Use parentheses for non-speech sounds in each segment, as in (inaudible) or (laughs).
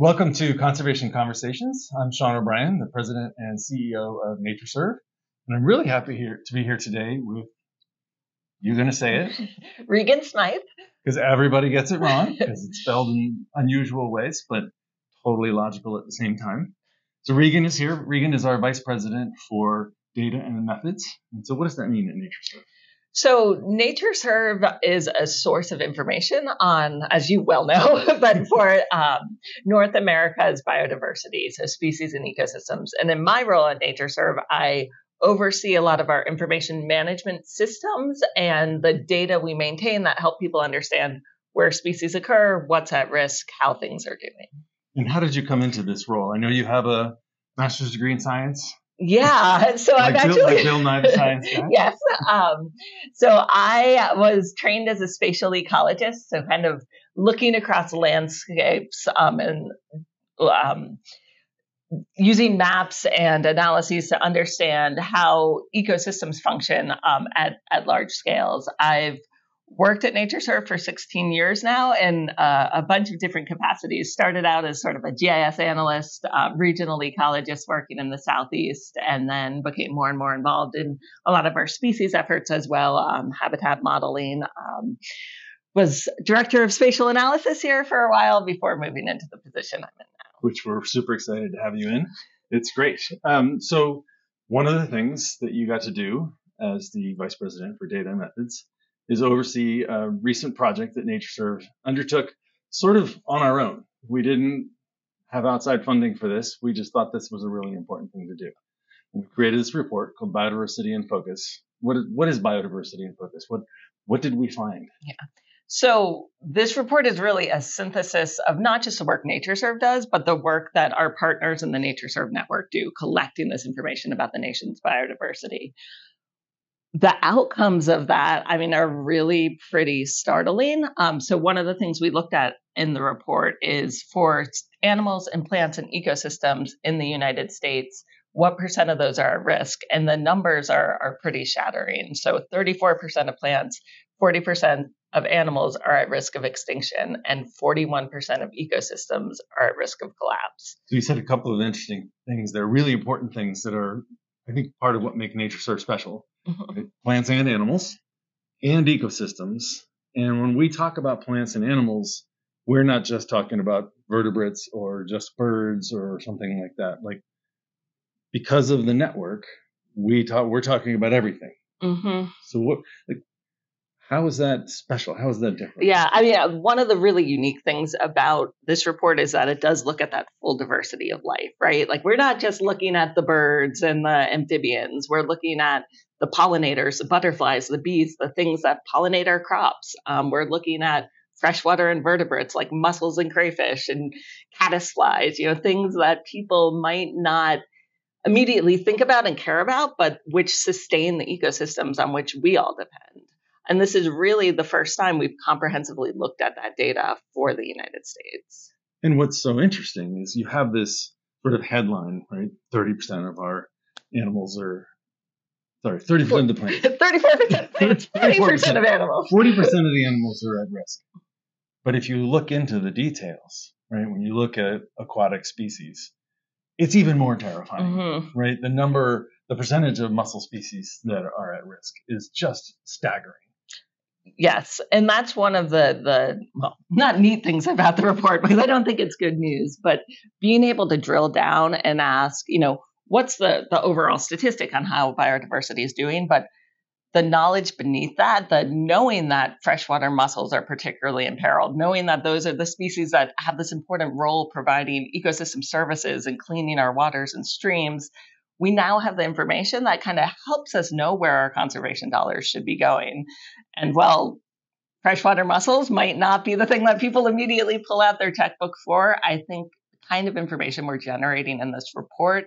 Welcome to Conservation Conversations. I'm Sean O'Brien, the president and CEO of NatureServe, and I'm really happy here to be here today with you're going to say it (laughs) Regan Smythe. because everybody gets it wrong (laughs) because it's spelled in unusual ways, but totally logical at the same time. So Regan is here. Regan is our vice president for data and methods. And so, what does that mean at NatureServe? So, NatureServe is a source of information on, as you well know, (laughs) but for um, North America's biodiversity, so species and ecosystems. And in my role at NatureServe, I oversee a lot of our information management systems and the data we maintain that help people understand where species occur, what's at risk, how things are doing. And how did you come into this role? I know you have a master's degree in science. Yeah, (laughs) so Like I've Bill- actually like Bill Nye Science (laughs) Guy? yes. Um, so I was trained as a spatial ecologist, so kind of looking across landscapes um, and um, using maps and analyses to understand how ecosystems function um, at at large scales. I've worked at NatureServe for 16 years now in uh, a bunch of different capacities. Started out as sort of a GIS analyst, uh, regional ecologist working in the southeast, and then became more and more involved in a lot of our species efforts as well, um, habitat modeling. Um, was director of spatial analysis here for a while before moving into the position I'm in now. which we're super excited to have you in. It's great. Um, so one of the things that you got to do as the vice president for data methods is oversee a recent project that NatureServe undertook sort of on our own. We didn't have outside funding for this. We just thought this was a really important thing to do. We created this report called Biodiversity in Focus. What is, what is biodiversity in focus? What what did we find? Yeah. So this report is really a synthesis of not just the work NatureServe does, but the work that our partners in the NatureServe network do, collecting this information about the nation's biodiversity. The outcomes of that, I mean, are really pretty startling. Um, so one of the things we looked at in the report is for animals and plants and ecosystems in the United States, what percent of those are at risk? And the numbers are, are pretty shattering. So 34% of plants, 40% of animals are at risk of extinction, and 41% of ecosystems are at risk of collapse. So you said a couple of interesting things. They're really important things that are, I think, part of what make NatureServe special. Right? Plants and animals and ecosystems. And when we talk about plants and animals, we're not just talking about vertebrates or just birds or something like that. Like because of the network, we talk we're talking about everything. hmm So what like how is that special? How is that different? Yeah, I mean, one of the really unique things about this report is that it does look at that full diversity of life, right? Like, we're not just looking at the birds and the amphibians, we're looking at the pollinators, the butterflies, the bees, the things that pollinate our crops. Um, we're looking at freshwater invertebrates like mussels and crayfish and caddisflies, you know, things that people might not immediately think about and care about, but which sustain the ecosystems on which we all depend. And this is really the first time we've comprehensively looked at that data for the United States. And what's so interesting is you have this sort of headline, right? 30% of our animals are sorry, 30% of the plants. 34% plants, 40% of animals. 40% of the animals are at risk. But if you look into the details, right, when you look at aquatic species, it's even more terrifying, Mhm. right? The number, the percentage of mussel species that are at risk is just staggering. Yes, and that's one of the the well, not neat things about the report because I don't think it's good news, but being able to drill down and ask, you know, what's the the overall statistic on how biodiversity is doing, but the knowledge beneath that, the knowing that freshwater mussels are particularly imperiled, knowing that those are the species that have this important role providing ecosystem services and cleaning our waters and streams, we now have the information that kind of helps us know where our conservation dollars should be going. And well, freshwater mussels might not be the thing that people immediately pull out their checkbook for. I think the kind of information we're generating in this report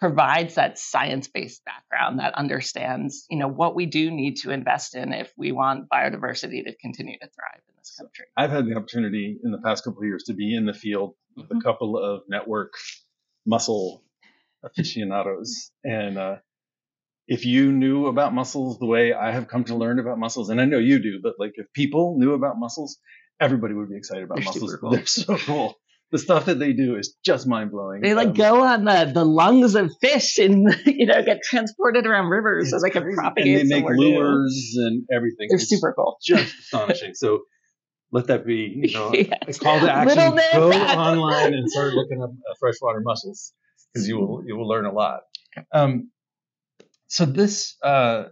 provides that science-based background that understands, you know, what we do need to invest in if we want biodiversity to continue to thrive in this country. I've had the opportunity in the past couple of years to be in the field with a Mhm. couple of network mussel aficionados. And uh, if you knew about mussels the way I have come to learn about mussels, and I know you do, but like if people knew about mussels, everybody would be excited about They're super cool. (laughs) They're so cool. The stuff that they do is just mind blowing. They like Um, go on the, the lungs of fish and (laughs) you know get transported around rivers as like a propagate And they make somewhere new. lures and everything. They're It's super cool. just astonishing. So let that be, you know, (laughs) Yes. a call to action. Go online and start looking up uh, freshwater mussels because you will you will learn a lot. Um, so this uh,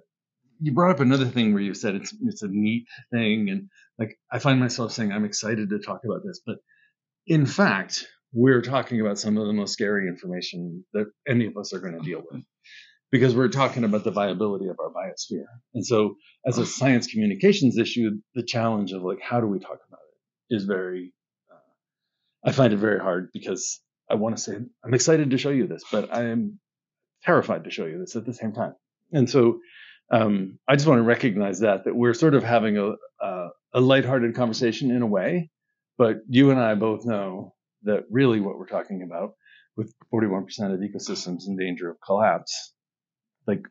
you brought up another thing where you said it's it's a neat thing, and like I find myself saying I'm excited to talk about this, but in fact we're talking about some of the most scary information that any of us are going to deal with because we're talking about the viability of our biosphere. And so as a science communications issue, the challenge of like, how do we talk about it is very, uh, I find it very hard because I want to say, I'm excited to show you this, but I am terrified to show you this at the same time. And so, um, I just want to recognize that, that we're sort of having a, uh, a lighthearted conversation in a way, but you and I both know that really what we're talking about with 41% of ecosystems in danger of collapse, like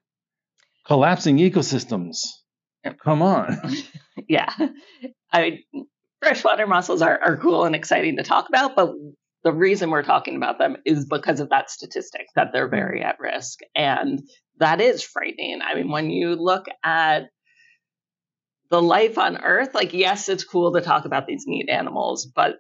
collapsing ecosystems. Come on. (laughs) (laughs) yeah. I mean, freshwater mussels are, are cool and exciting to talk about, but the reason we're talking about them is because of that statistic that they're very at risk. And that is frightening. I mean, when you look at the life on Earth, like, yes, it's cool to talk about these neat animals, but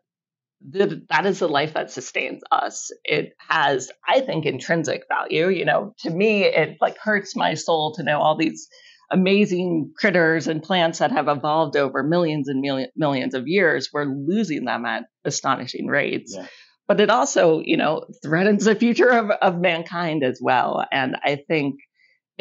the, that is the life that sustains us. It has, I think, intrinsic value. You know, to me, it like hurts my soul to know all these amazing critters and plants that have evolved over millions and million, millions of years. We're losing them at astonishing rates. Yeah. But it also, you know, threatens the future of, of mankind as well. And I think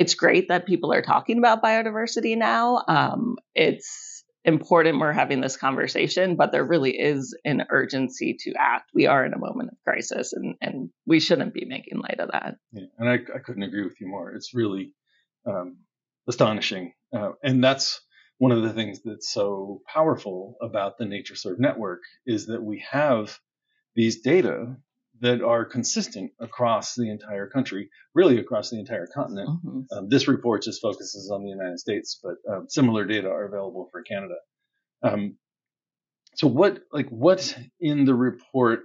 it's great that people are talking about biodiversity now. Um, it's important we're having this conversation, but there really is an urgency to act. We are in a moment of crisis, and, and we shouldn't be making light of that. Yeah, and I, I couldn't agree with you more. It's really um, astonishing. Uh, and that's one of the things that's so powerful about the NatureServe network is that we have these data that are consistent across the entire country, really across the entire continent. Mhm. Um, this report just focuses on the United States, but um, similar data are available for Canada. Um, so what, like, what in the report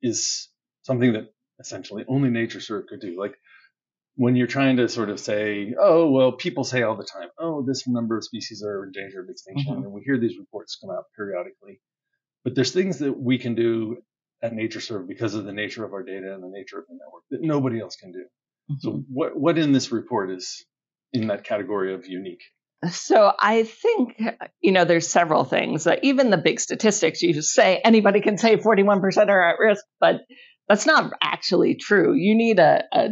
is something that essentially only NatureServe could do? Like, when you're trying to sort of say, oh, well, people say all the time, oh, this number of species are in danger of extinction, Mhm. and we hear these reports come out periodically. But there's things that we can do at NatureServe because of the nature of our data and the nature of the network that nobody else can do. So Mhm. what what in this report is in that category of unique? So I think you know there's several things. Uh, even the big statistics, you just say anybody can say 41% are at risk, but that's not actually true. You need a, a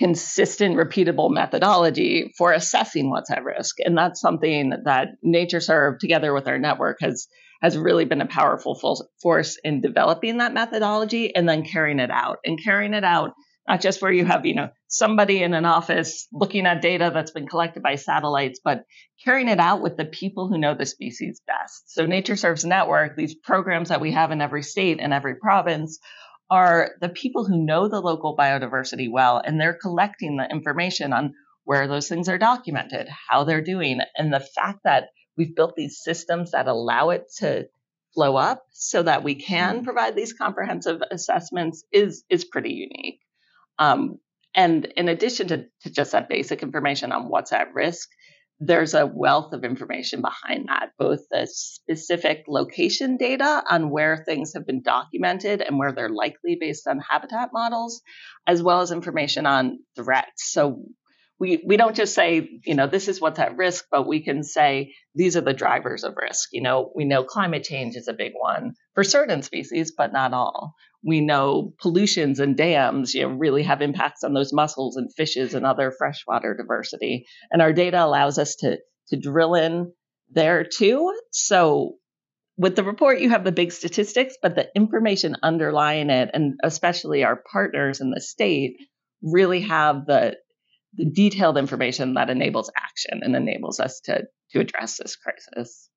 consistent, repeatable methodology for assessing what's at risk, and that's something that NatureServe, together with our network, has has really been a powerful force in developing that methodology and then carrying it out and carrying it out not just where you have you know somebody in an office looking at data that's been collected by satellites but carrying it out with the people who know the species best. So NatureServe's network these programs that we have in every state and every province are the people who know the local biodiversity well and they're collecting the information on where those things are documented how they're doing and the fact that we've built these systems that allow it to flow up so that we can provide these comprehensive assessments is is pretty unique um, and in addition to, to just that basic information on what's at risk, there's a wealth of information behind that, both the specific location data on where things have been documented and where they're likely based on habitat models, as well as information on threats. So we, we don't just say, you know, this is what's at risk, but we can say these are the drivers of risk. You know, we know climate change is a big one for certain species, but not all. We know pollutions and dams you know really have impacts on those mussels and fishes and other freshwater diversity. And our data allows us to to drill in there too. So with the report you have the big statistics but the information underlying it and especially our partners in the state really have the the detailed information that enables action and enables us to to address this crisis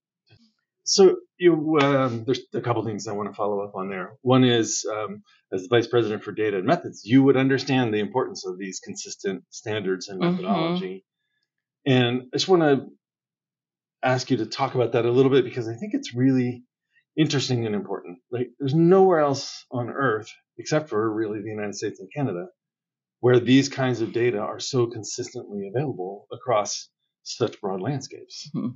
So you, um, there's a couple things I want to follow up on there. One is, um, as the vice president for data and methods, you would understand the importance of these consistent standards and Mhm. methodology. And I just want to ask you to talk about that a little bit because I think it's really interesting and important. Like there's nowhere else on Earth except for really the United States and Canada where these kinds of data are so consistently available across such broad landscapes. Mm-hmm.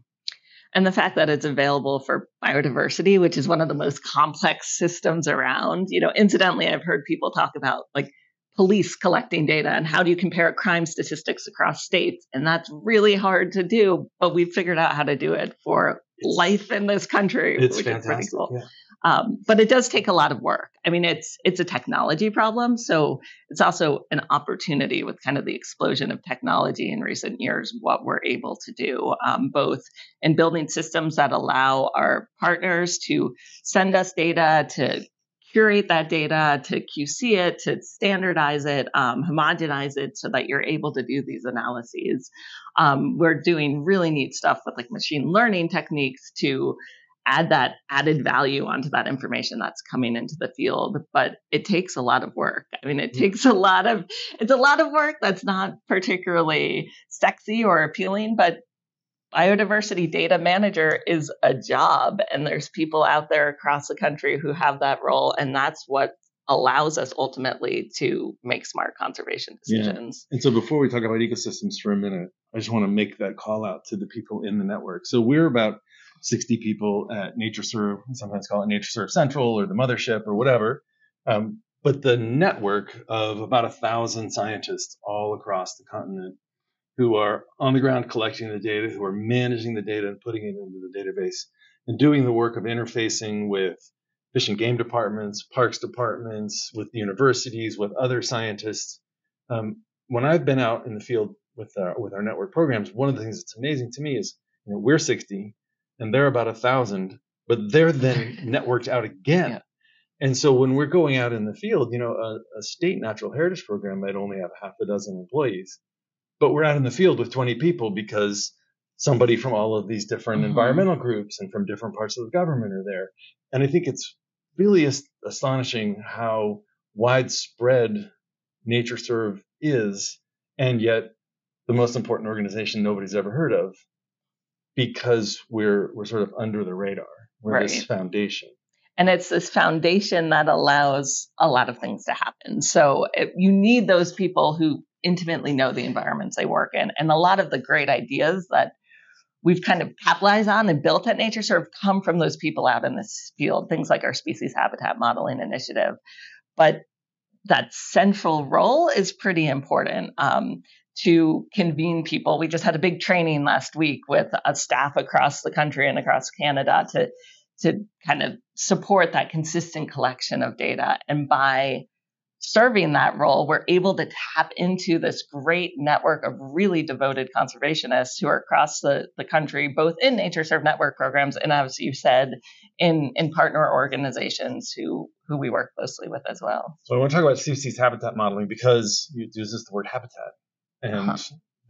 And the fact that it's available for biodiversity, which is one of the most complex systems around. You know, incidentally, I've heard people talk about like police collecting data and how do you compare crime statistics across states and that's really hard to do but we've figured out how to do it for it's, life in this country it's which fantastic, is pretty cool yeah. Um, but it does take a lot of work i mean it's it's a technology problem so it's also an opportunity with kind of the explosion of technology in recent years what we're able to do um, both in building systems that allow our partners to send us data to curate that data, to QC it, to standardize it, um, homogenize it so that you're able to do these analyses. Um, we're doing really neat stuff with like machine learning techniques to add that added value onto that information that's coming into the field but it takes a lot of work i mean it mm. takes a lot of it's a lot of work that's not particularly sexy or appealing but biodiversity data manager is a job and there's people out there across the country who have that role and that's what allows us ultimately to make smart conservation decisions. Yeah. And so before we talk about ecosystems for a minute, I just want to make that call out to the people in the network. So we're about 60 people at NatureServe, sometimes call it NatureServe Central or the mothership or whatever. Um, but the network of about a thousand scientists all across the continent who are on the ground collecting the data, who are managing the data and putting it into the database, and doing the work of interfacing with fish and game departments, parks departments, with universities, with other scientists. Um, when I've been out in the field with our, with our network programs, one of the things that's amazing to me is you know, we're 60 and they're about a thousand, but they're then (laughs) networked out again. Yeah. And so when we're going out in the field, you know, a, a state natural heritage program might only have half a dozen employees but we're out in the field with 20 people because somebody from all of these different mm-hmm. environmental groups and from different parts of the government are there. And I think it's really astonishing how widespread NatureServe is, and yet the most important organization nobody's ever heard of because we're we're sort of under the radar. We're right. this foundation. And it's this foundation that allows a lot of things to happen. So it, you need those people who intimately know the environments they work in. And a lot of the great ideas that we've kind of capitalized on and built at NatureServe come from those people out in this field, things like our species habitat modeling initiative. But that central role is pretty important um, to convene people. We just had a big training last week with a staff across the country and across Canada to to kind of support that consistent collection of data. And by serving that role, we're able to tap into this great network of really devoted conservationists who are across the, the country, both in NatureServe network programs and, as you said, in, in partner organizations who, who we work closely with as well. So I want to talk about species habitat modeling because you use the word habitat. And uh-huh.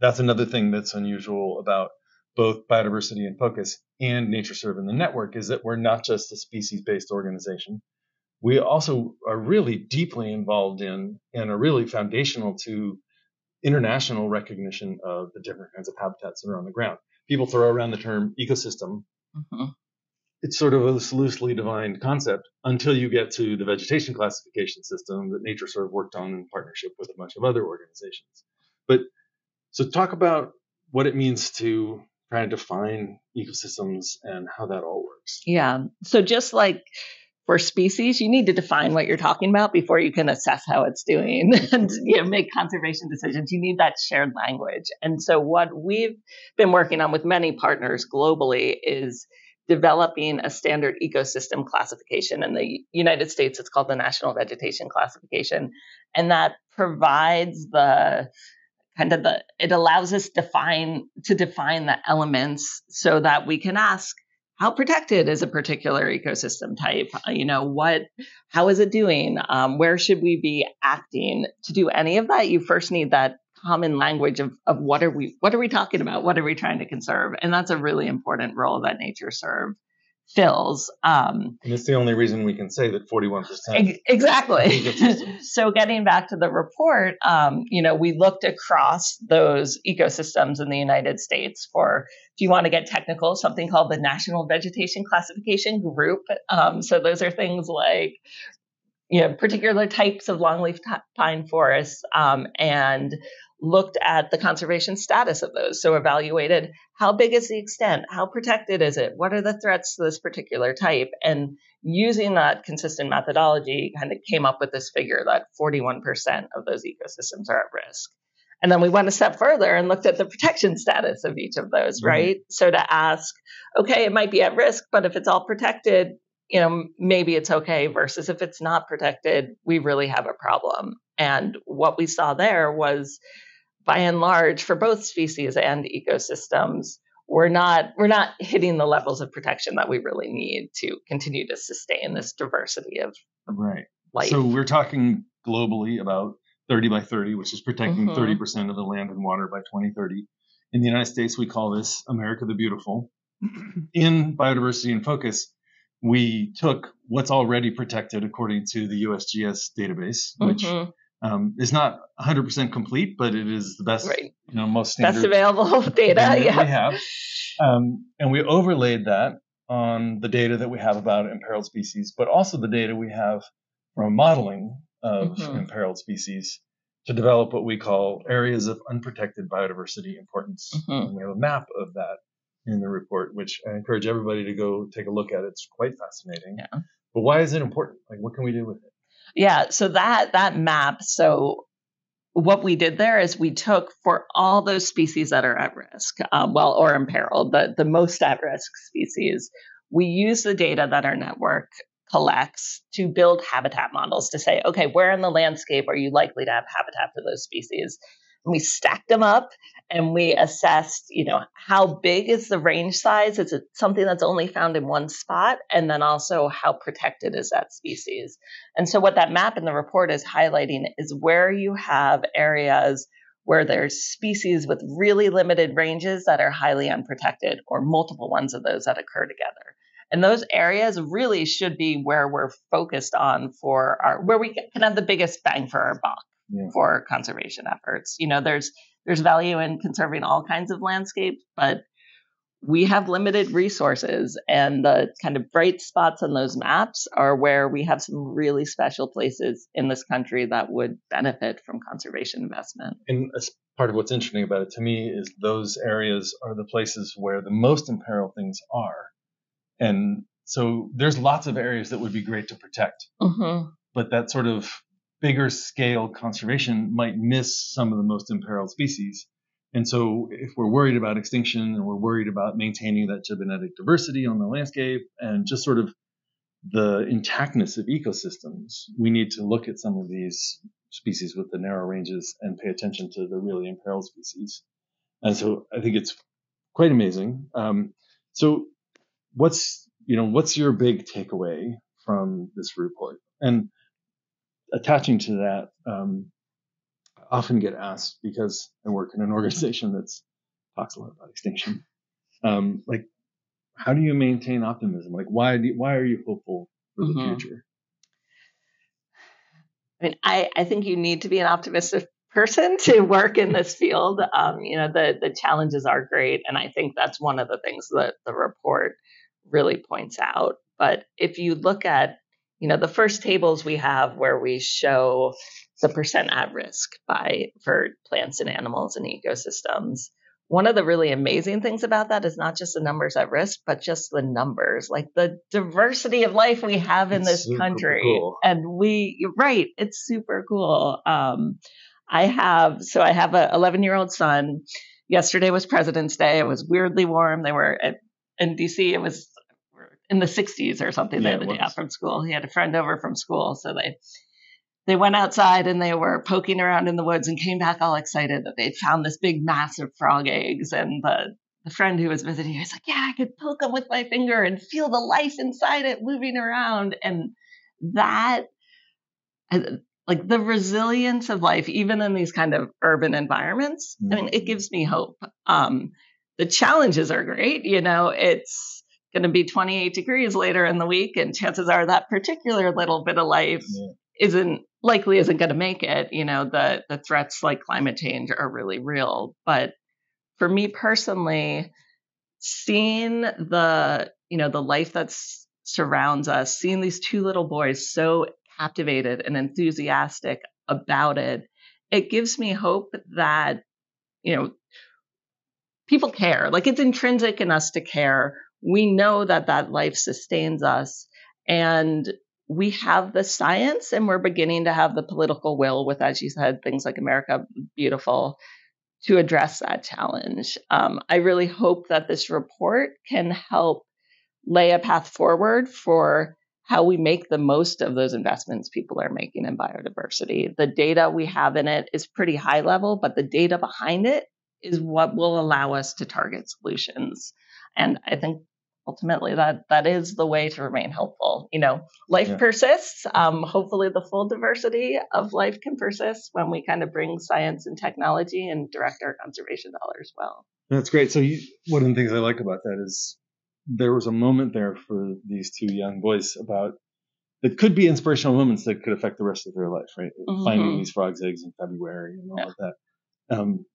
that's another thing that's unusual about both biodiversity in focus and NatureServe in the network is that we're not just a species based organization we also are really deeply involved in and are really foundational to international recognition of the different kinds of habitats that are on the ground. People throw around the term ecosystem. Mm-hmm. It's sort of a loosely defined concept until you get to the vegetation classification system that NatureServe worked on in partnership with a bunch of other organizations. But so talk about what it means to try to define ecosystems and how that all works. Yeah. So just like for species, you need to define what you're talking about before you can assess how it's doing (laughs) and you know, make conservation decisions. You need that shared language. And so, what we've been working on with many partners globally is developing a standard ecosystem classification. In the United States, it's called the National Vegetation Classification. And that provides the kind of the it allows us define to define the elements so that we can ask how protected is a particular ecosystem type? You know what how is it doing? Um, where should we be acting? To do any of that you first need that common language of, of what are we what are we talking about? What are we trying to conserve? And that's a really important role that NatureServe fills. Um, and it's the only reason we can say that 41%. Exactly. (laughs) so getting back to the report, um, you know, we looked across those ecosystems in the United States for, if you want to get technical, something called the National Vegetation Classification Group. Um, so those are things like you know, particular types of longleaf t- pine forests um, and looked at the conservation status of those. So evaluated how big is the extent, how protected is it, what are the threats to this particular type, and using that consistent methodology, kind of came up with this figure that 41% of those ecosystems are at risk. And then we went a step further and looked at the protection status of each of those, mm-hmm. right? So to ask, okay, it might be at risk, but if it's all protected, you know, maybe it's okay versus if it's not protected, we really have a problem. And what we saw there was by and large for both species and ecosystems, we're not we're not hitting the levels of protection that we really need to continue to sustain this diversity of right. Life. So we're talking globally about 30 by 30, which is protecting mm-hmm. 30% of the land and water by 2030. In the United States, we call this America the Beautiful. (clears throat) In biodiversity in focus, we took what's already protected according to the USGS database, which mm-hmm. Um, is not 100% complete, but it is the best, right. you know, most standard best available (laughs) data yeah. we have. Um, and we overlaid that on the data that we have about imperiled species, but also the data we have from modeling of mm-hmm. imperiled species to develop what we call areas of unprotected biodiversity importance. Mm-hmm. And we have a map of that in the report, which I encourage everybody to go take a look at. It's quite fascinating. Yeah. But why is it important? Like, what can we do with it? Yeah. So that that map. So what we did there is we took for all those species that are at risk, um, well, or imperiled, the the most at risk species. We use the data that our network collects to build habitat models to say, okay, where in the landscape are you likely to have habitat for those species? We stacked them up and we assessed, you know, how big is the range size? Is it something that's only found in one spot? And then also how protected is that species? And so what that map in the report is highlighting is where you have areas where there's species with really limited ranges that are highly unprotected or multiple ones of those that occur together. And those areas really should be where we're focused on for our, where we can have the biggest bang for our buck yeah. for conservation efforts. You know, there's there's value in conserving all kinds of landscapes, but we have limited resources and the kind of bright spots on those maps are where we have some really special places in this country that would benefit from conservation investment. And as part of what's interesting about it to me is those areas are the places where the most imperiled things are. And so there's lots of areas that would be great to protect. Mm-hmm. But that sort of bigger scale conservation might miss some of the most imperiled species. And so if we're worried about extinction and we're worried about maintaining that genetic diversity on the landscape and just sort of the intactness of ecosystems, we need to look at some of these species with the narrow ranges and pay attention to the really imperiled species. And so I think it's quite amazing. Um, so what's, you know, what's your big takeaway from this report? And attaching to that, um, I often get asked because I work in an (laughs) organization that talks a lot about extinction. Um, like, how do you maintain optimism? Like, why do, why are you hopeful for the mm-hmm. future? I mean, I, I think you need to be an optimistic person to work in this field. Um, you know, the the challenges are great, and I think that's one of the things that the report really points out. But if you look at you know, the first tables we have where we show the percent at risk by for plants and animals and ecosystems. One of the really amazing things about that is not just the numbers at risk, but just the numbers, like the diversity of life we have in it's this country. Cool. And we, right, it's super cool. Um, I have, so I have a 11 year old son. Yesterday was President's Day. It was weirdly warm. They were at, in DC. It was in the 60s or something yeah, the other day out from school. He had a friend over from school, so they they went outside and they were poking around in the woods and came back all excited that they'd found this big mass of frog eggs. And the the friend who was visiting he was like, "Yeah, I could poke them with my finger and feel the life inside it moving around." And that like the resilience of life, even in these kind of urban environments. Mm-hmm. I mean, it gives me hope. Um, the challenges are great. You know, it's going to be 28 degrees later in the week, and chances are that particular little bit of life yeah. isn't likely isn't going to make it. You know, the the threats like climate change are really real. But for me personally, seeing the you know the life that surrounds us, seeing these two little boys so captivated and enthusiastic about it, it gives me hope that you know people care. Like it's intrinsic in us to care. We know that that life sustains us and we have the science and we're beginning to have the political will with, as you said, things like America Beautiful to address that challenge. Um, I really hope that this report can help lay a path forward for how we make the most of those investments people are making in biodiversity. The data we have in it is pretty high level, but the data behind it is what will allow us to target solutions. And I think ultimately that that is the way to remain hopeful. You know, life yeah. persists. Um, hopefully, the full diversity of life can persist when we kind of bring science and technology and direct our conservation dollars well. That's great. So, you, one of the things I like about that is there was a moment there for these two young boys about that could be inspirational moments that could affect the rest of their life, right? Mm-hmm. Finding these frogs' eggs in February and all yeah. of that. Um,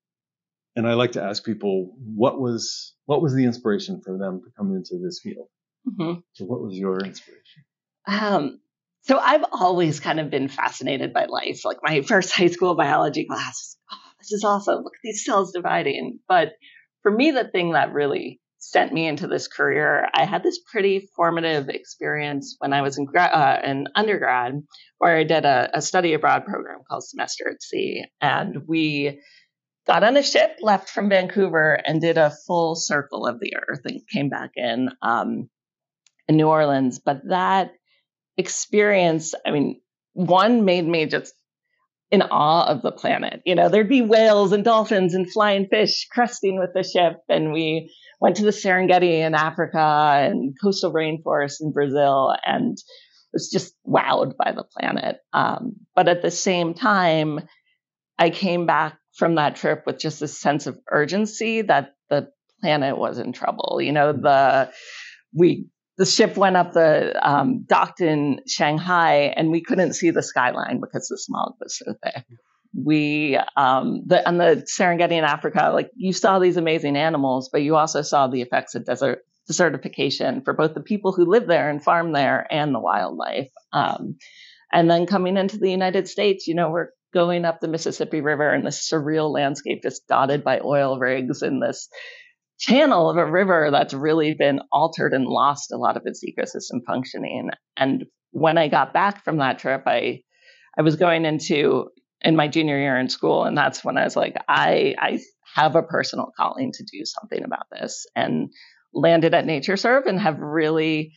and I like to ask people what was what was the inspiration for them to come into this field. Mm-hmm. So, what was your inspiration? Um, so I've always kind of been fascinated by life. Like my first high school biology class, oh, this is awesome. Look at these cells dividing. But for me, the thing that really sent me into this career, I had this pretty formative experience when I was in, gra- uh, in undergrad, where I did a, a study abroad program called Semester at Sea, and we got on a ship, left from Vancouver, and did a full circle of the earth and came back in um, in New Orleans. But that experience, I mean, one made me just in awe of the planet. You know, there'd be whales and dolphins and flying fish cresting with the ship, and we went to the Serengeti in Africa and coastal rainforest in Brazil, and was just wowed by the planet. Um, but at the same time, I came back from that trip with just a sense of urgency that the planet was in trouble. You know, the we the ship went up the um, docked in Shanghai and we couldn't see the skyline because the smog was so thick. We um, the on the Serengeti in Africa, like you saw these amazing animals, but you also saw the effects of desert desertification for both the people who live there and farm there and the wildlife. Um, and then coming into the United States, you know, we're going up the Mississippi River in this surreal landscape just dotted by oil rigs in this channel of a river that's really been altered and lost a lot of its ecosystem functioning. And when I got back from that trip, I I was going into in my junior year in school, and that's when I was like, I I have a personal calling to do something about this, and landed at NatureServe and have really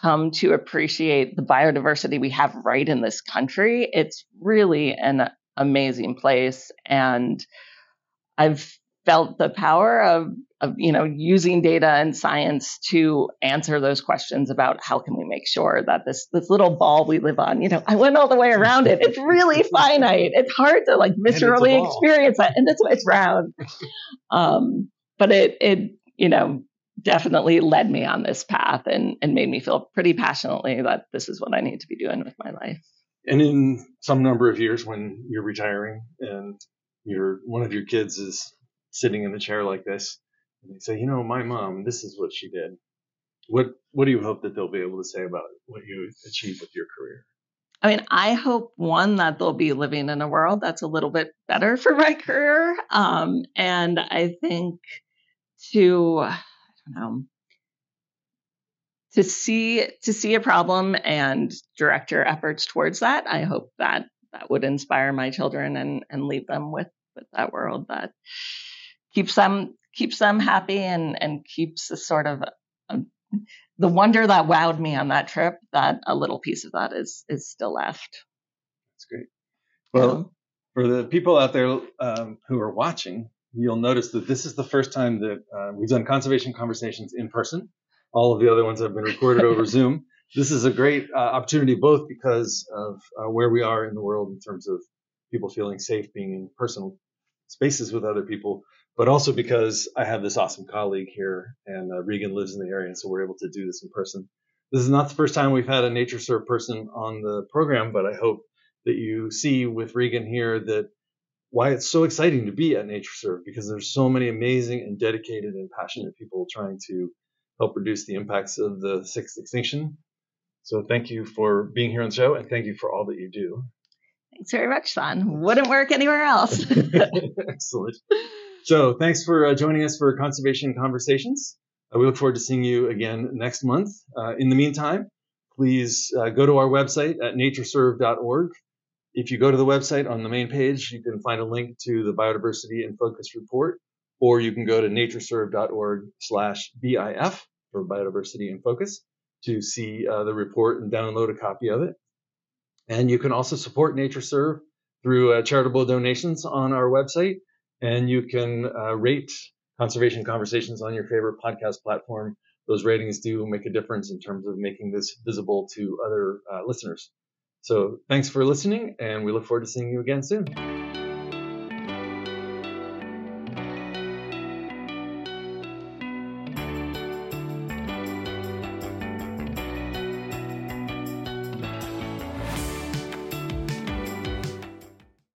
come to appreciate the biodiversity we have right in this country. It's really an amazing place. And I've felt the power of, of you know using data and science to answer those questions about how can we make sure that this this little ball we live on you know i went all the way around it it's really (laughs) finite it's hard to like viscerally experience that and it's it's round um but it it you know definitely led me on this path and, and made me feel pretty passionately that this is what I need to be doing with my life. And in some number of years when you're retiring and your one of your kids is sitting in a chair like this, and they say, you know, my mom, this is what she did. What what do you hope that they'll be able to say about what you achieved with your career? I mean, I hope one that they'll be living in a world that's a little bit better for my career. Um, and I think to know, to see to see a problem and direct your efforts towards that. I hope that that would inspire my children and and leave them with with that world that keeps them keeps them happy and and keeps a sort of um, the wonder that wowed me on that trip. That a little piece of that is is still left. That's great. Well, um, for the people out there um, who are watching, you'll notice that this is the first time that uh, we've done conservation conversations in person. All of the other ones have been recorded over (laughs) Zoom. This is a great uh, opportunity, both because of uh, where we are in the world in terms of people feeling safe being in personal spaces with other people, but also because I have this awesome colleague here, and uh, Regan lives in the area, so we're able to do this in person. This is not the first time we've had a NatureServe person on the program, but I hope that you see with Regan here that why it's so exciting to be at NatureServe because there's so many amazing and dedicated and passionate people trying to help reduce the impacts of the sixth extinction. So thank you for being here on the show and thank you for all that you do. Thanks very much, Son. Wouldn't work anywhere else. (laughs) (laughs) Excellent. So thanks for uh, joining us for Conservation Conversations. Uh, we look forward to seeing you again next month. Uh, in the meantime, please uh, go to our website at natureserve.org if you go to the website on the main page, you can find a link to the Biodiversity in Focus report, or you can go to natureserve.org slash BIF for Biodiversity in Focus to see uh, the report and download a copy of it. And you can also support NatureServe through uh, charitable donations on our website. And you can uh, rate conservation conversations on your favorite podcast platform. Those ratings do make a difference in terms of making this visible to other uh, listeners. So thanks for listening, and we look forward to seeing you again soon.